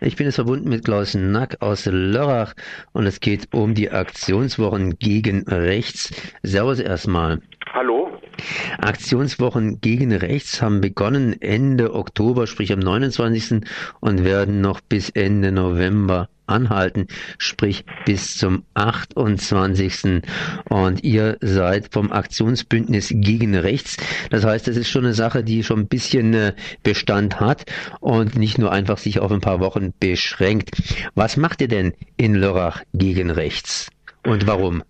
Ich bin jetzt verbunden mit Klaus Nack aus Lörrach und es geht um die Aktionswochen gegen Rechts. Servus erstmal. Hallo. Aktionswochen gegen Rechts haben begonnen Ende Oktober, sprich am 29. und werden noch bis Ende November anhalten, sprich bis zum 28. Und ihr seid vom Aktionsbündnis gegen rechts. Das heißt, es ist schon eine Sache, die schon ein bisschen äh, Bestand hat und nicht nur einfach sich auf ein paar Wochen beschränkt. Was macht ihr denn in Lörrach gegen rechts und warum?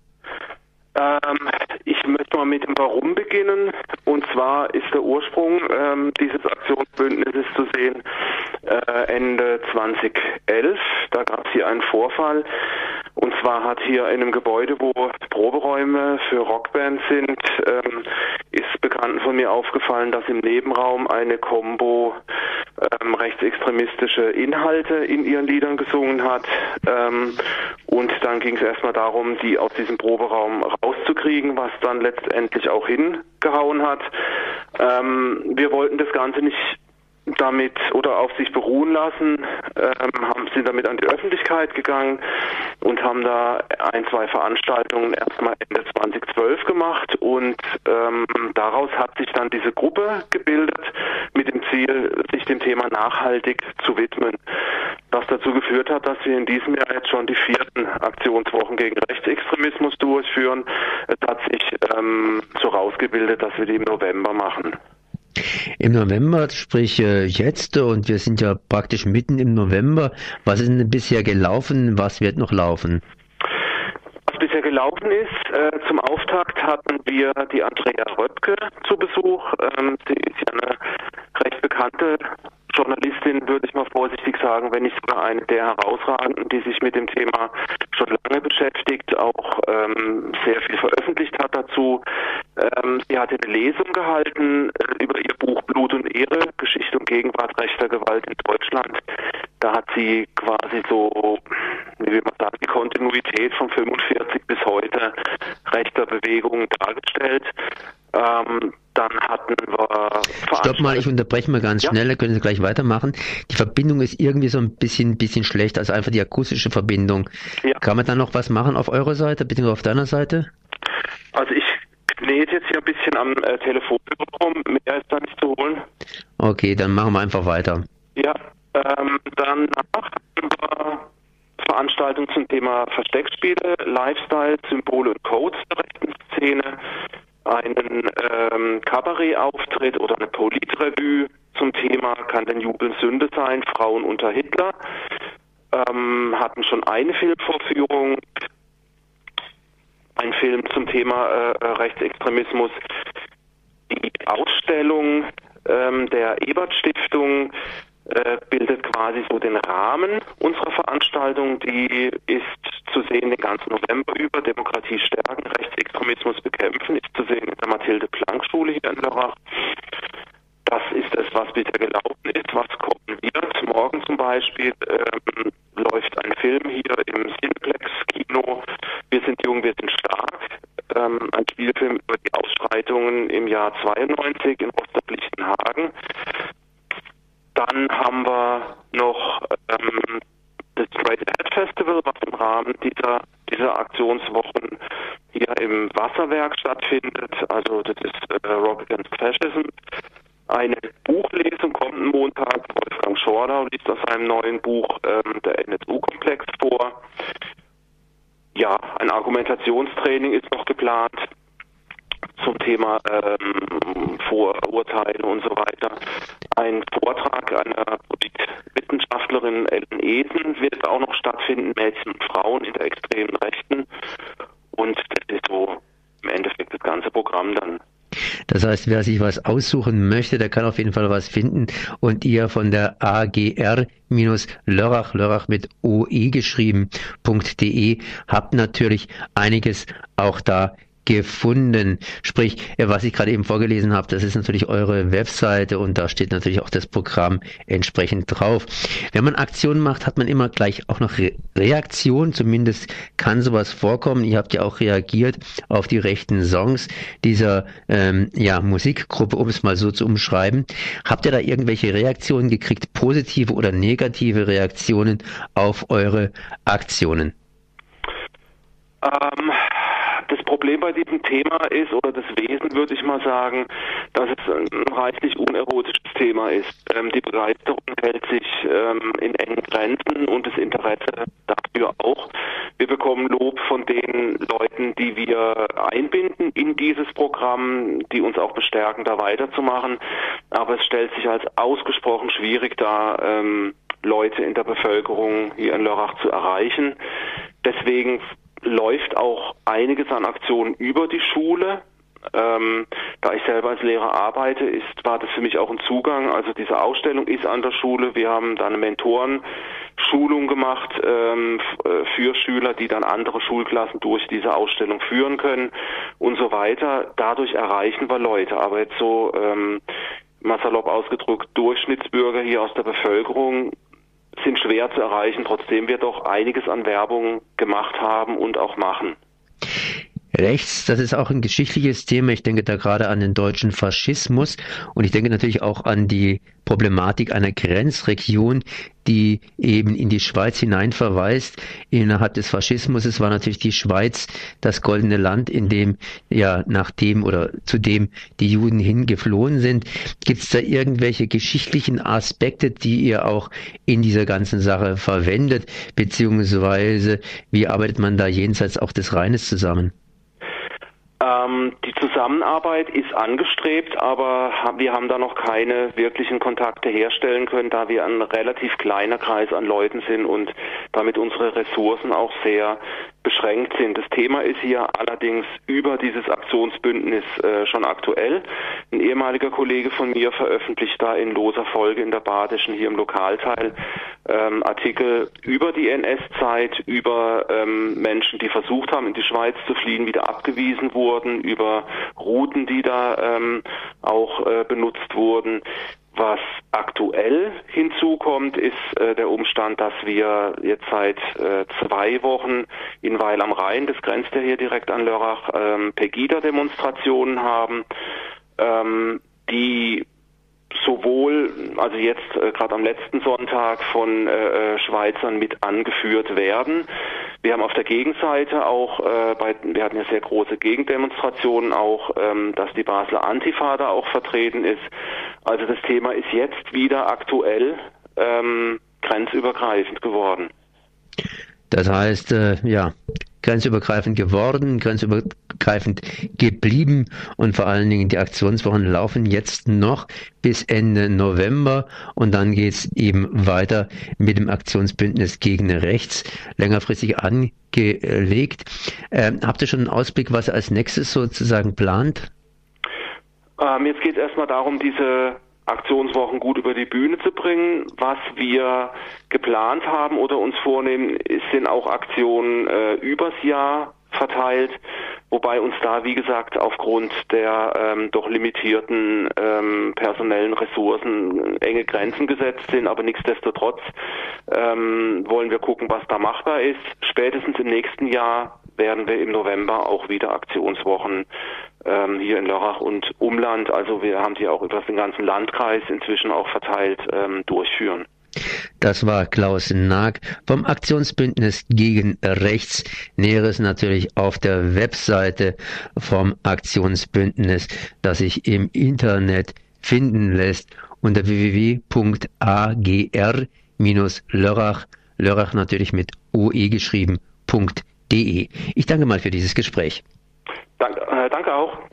Ähm, ich möchte mal mit dem Warum beginnen. Und zwar ist der Ursprung ähm, dieses Aktionsbündnisses zu sehen äh, Ende 2011. Da gab es hier einen Vorfall. Und zwar hat hier in einem Gebäude, wo Proberäume für Rockbands sind, ähm, ist Bekannten von mir aufgefallen, dass im Nebenraum eine Combo ähm, rechtsextremistische Inhalte in ihren Liedern gesungen hat. Ähm, und dann ging es erstmal darum, die aus diesem Proberaum rauszukriegen, was dann letztendlich auch hingehauen hat. Ähm, wir wollten das Ganze nicht damit oder auf sich beruhen lassen, ähm, haben sind damit an die Öffentlichkeit gegangen und haben da ein, zwei Veranstaltungen erstmal Ende 2012 gemacht und ähm, daraus hat sich dann diese Gruppe gebildet mit dem Ziel, sich dem Thema nachhaltig zu widmen. Was dazu geführt hat, dass wir in diesem Jahr jetzt schon die vierten Aktionswochen gegen Rechtsextremismus durchführen. Es hat sich ähm, so rausgebildet, dass wir die im November machen. Im November, sprich äh, jetzt, und wir sind ja praktisch mitten im November. Was ist denn bisher gelaufen? Was wird noch laufen? Bisher gelaufen ist, äh, zum Auftakt hatten wir die Andrea Röpke zu Besuch. Ähm, sie ist ja eine recht bekannte Journalistin, würde ich mal vorsichtig sagen, wenn nicht sogar eine der herausragenden, die sich mit dem Thema schon lange beschäftigt, auch ähm, sehr viel veröffentlicht hat dazu. Ähm, sie hatte eine Lesung gehalten äh, über ihr Buch Blut und Ehre, Geschichte und Gegenwart rechter Gewalt in Deutschland. Da hat sie quasi so, wie man sagen, die Kontinuität von 45 bis heute rechter Bewegungen dargestellt. Ähm, dann hatten wir. Stopp mal, ich unterbreche mal ganz ja? schnell, können Sie gleich weitermachen. Die Verbindung ist irgendwie so ein bisschen, bisschen schlecht, also einfach die akustische Verbindung. Ja. Kann man da noch was machen auf eurer Seite, beziehungsweise auf deiner Seite? Also ich knete jetzt hier ein bisschen am äh, Telefon rum, mehr ist da nicht zu holen. Okay, dann machen wir einfach weiter. Ja, ähm, danach haben wir Veranstaltungen zum Thema Versteckspiele, Lifestyle, Symbole und Codes der rechten Szene einen ähm, Kabarettauftritt oder eine Politrevue zum Thema Kann denn Jubeln Sünde sein? Frauen unter Hitler. Ähm, hatten schon eine Filmvorführung, ein Film zum Thema äh, Rechtsextremismus. Die Ausstellung ähm, der Ebert Stiftung äh, bildet quasi so den Rahmen unserer Veranstaltung. Die ist zu sehen den ganzen November über. Demokratie stärken, Rechtsextremismus bekämpfen, ist zu sehen in der Mathilde Planck Schule hier in Lörrach. Das ist es, was bisher gelaufen ist. Was kommen wird? Morgen zum Beispiel ähm, läuft ein Film hier im Cineplex Kino. Wir sind jung, wir sind stark. Ähm, ein Spielfilm über die Ausschreitungen im Jahr 92 in Osterblichtenhagen. Dann haben wir noch ähm, das Straight Edge Festival, was im Rahmen dieser, dieser Aktionswochen hier im Wasserwerk stattfindet. Also das ist äh, Rock Against Fascism. Eine Buchlesung kommt am Montag. Wolfgang Schordau liest aus seinem neuen Buch ähm, der NSU-Komplex vor. Ja, ein Argumentationstraining ist noch geplant zum Thema ähm, Vorurteile und so weiter. Ein Vortrag einer Wissenschaftlerin Ellen Eden wird auch noch stattfinden, Mädchen und Frauen in der extremen Rechten. Und das ist so im Endeffekt das ganze Programm dann. Das heißt, wer sich was aussuchen möchte, der kann auf jeden Fall was finden. Und ihr von der AGR-Lörrach, Lörrach mit OE geschrieben.de habt natürlich einiges auch da gefunden. Sprich, was ich gerade eben vorgelesen habe, das ist natürlich eure Webseite und da steht natürlich auch das Programm entsprechend drauf. Wenn man Aktionen macht, hat man immer gleich auch noch Re Reaktion, zumindest kann sowas vorkommen. Ihr habt ja auch reagiert auf die rechten Songs dieser ähm, ja, Musikgruppe, um es mal so zu umschreiben. Habt ihr da irgendwelche Reaktionen gekriegt, positive oder negative Reaktionen auf eure Aktionen? Ähm, Problem bei diesem Thema ist, oder das Wesen würde ich mal sagen, dass es ein reichlich unerotisches Thema ist. Ähm, die Begeisterung hält sich ähm, in engen Grenzen und das Interesse dafür auch. Wir bekommen Lob von den Leuten, die wir einbinden in dieses Programm, die uns auch bestärken, da weiterzumachen. Aber es stellt sich als ausgesprochen schwierig dar, ähm, Leute in der Bevölkerung hier in Lörrach zu erreichen. Deswegen läuft auch einiges an Aktionen über die Schule. Ähm, da ich selber als Lehrer arbeite, ist, war das für mich auch ein Zugang. Also diese Ausstellung ist an der Schule. Wir haben da eine Mentorenschulung gemacht ähm, äh, für Schüler, die dann andere Schulklassen durch diese Ausstellung führen können und so weiter. Dadurch erreichen wir Leute. Aber jetzt so ähm, mal salopp ausgedrückt, Durchschnittsbürger hier aus der Bevölkerung sind schwer zu erreichen, trotzdem wir doch einiges an Werbung gemacht haben und auch machen. Rechts, das ist auch ein geschichtliches Thema. Ich denke da gerade an den deutschen Faschismus und ich denke natürlich auch an die Problematik einer Grenzregion, die eben in die Schweiz hinein verweist. Innerhalb des Faschismus es war natürlich die Schweiz das goldene Land, in dem ja nach dem oder zu dem die Juden hingeflohen sind. Gibt es da irgendwelche geschichtlichen Aspekte, die ihr auch in dieser ganzen Sache verwendet, beziehungsweise wie arbeitet man da jenseits auch des Rheines zusammen? Uh, Ähm, die Zusammenarbeit ist angestrebt, aber wir haben da noch keine wirklichen Kontakte herstellen können, da wir ein relativ kleiner Kreis an Leuten sind und damit unsere Ressourcen auch sehr beschränkt sind. Das Thema ist hier allerdings über dieses Aktionsbündnis äh, schon aktuell. Ein ehemaliger Kollege von mir veröffentlicht da in loser Folge in der Badischen hier im Lokalteil ähm, Artikel über die NS-Zeit, über ähm, Menschen, die versucht haben, in die Schweiz zu fliehen, wieder abgewiesen wurden, über Routen, die da ähm, auch äh, benutzt wurden. Was aktuell hinzukommt, ist äh, der Umstand, dass wir jetzt seit äh, zwei Wochen in Weil am Rhein, das grenzt ja hier direkt an Lörrach, ähm, Pegida-Demonstrationen haben, ähm, die sowohl, also jetzt äh, gerade am letzten Sonntag von äh, äh, Schweizern mit angeführt werden. Wir haben auf der Gegenseite auch, äh, bei, wir hatten ja sehr große Gegendemonstrationen auch, ähm, dass die Basler Antifa da auch vertreten ist. Also das Thema ist jetzt wieder aktuell ähm, grenzübergreifend geworden. Das heißt, äh, ja, grenzübergreifend geworden, grenzübergreifend geblieben und vor allen Dingen die Aktionswochen laufen jetzt noch bis Ende November und dann geht's eben weiter mit dem Aktionsbündnis gegen rechts längerfristig angelegt. Ähm, habt ihr schon einen Ausblick, was ihr als nächstes sozusagen plant? Ähm, jetzt geht es erstmal darum, diese Aktionswochen gut über die Bühne zu bringen. Was wir geplant haben oder uns vornehmen, sind auch Aktionen äh, übers Jahr verteilt, wobei uns da, wie gesagt, aufgrund der ähm, doch limitierten ähm, personellen Ressourcen enge Grenzen gesetzt sind, aber nichtsdestotrotz ähm, wollen wir gucken, was da machbar ist. Spätestens im nächsten Jahr werden wir im November auch wieder Aktionswochen ähm, hier in Lörrach und Umland, also wir haben die auch über den ganzen Landkreis inzwischen auch verteilt, ähm, durchführen. Das war Klaus Nag vom Aktionsbündnis gegen Rechts. Näheres natürlich auf der Webseite vom Aktionsbündnis, das sich im Internet finden lässt unter www.agr-lörrach, Lörrach natürlich mit OE geschrieben, .de. Ich danke mal für dieses Gespräch. Danke, äh, danke auch.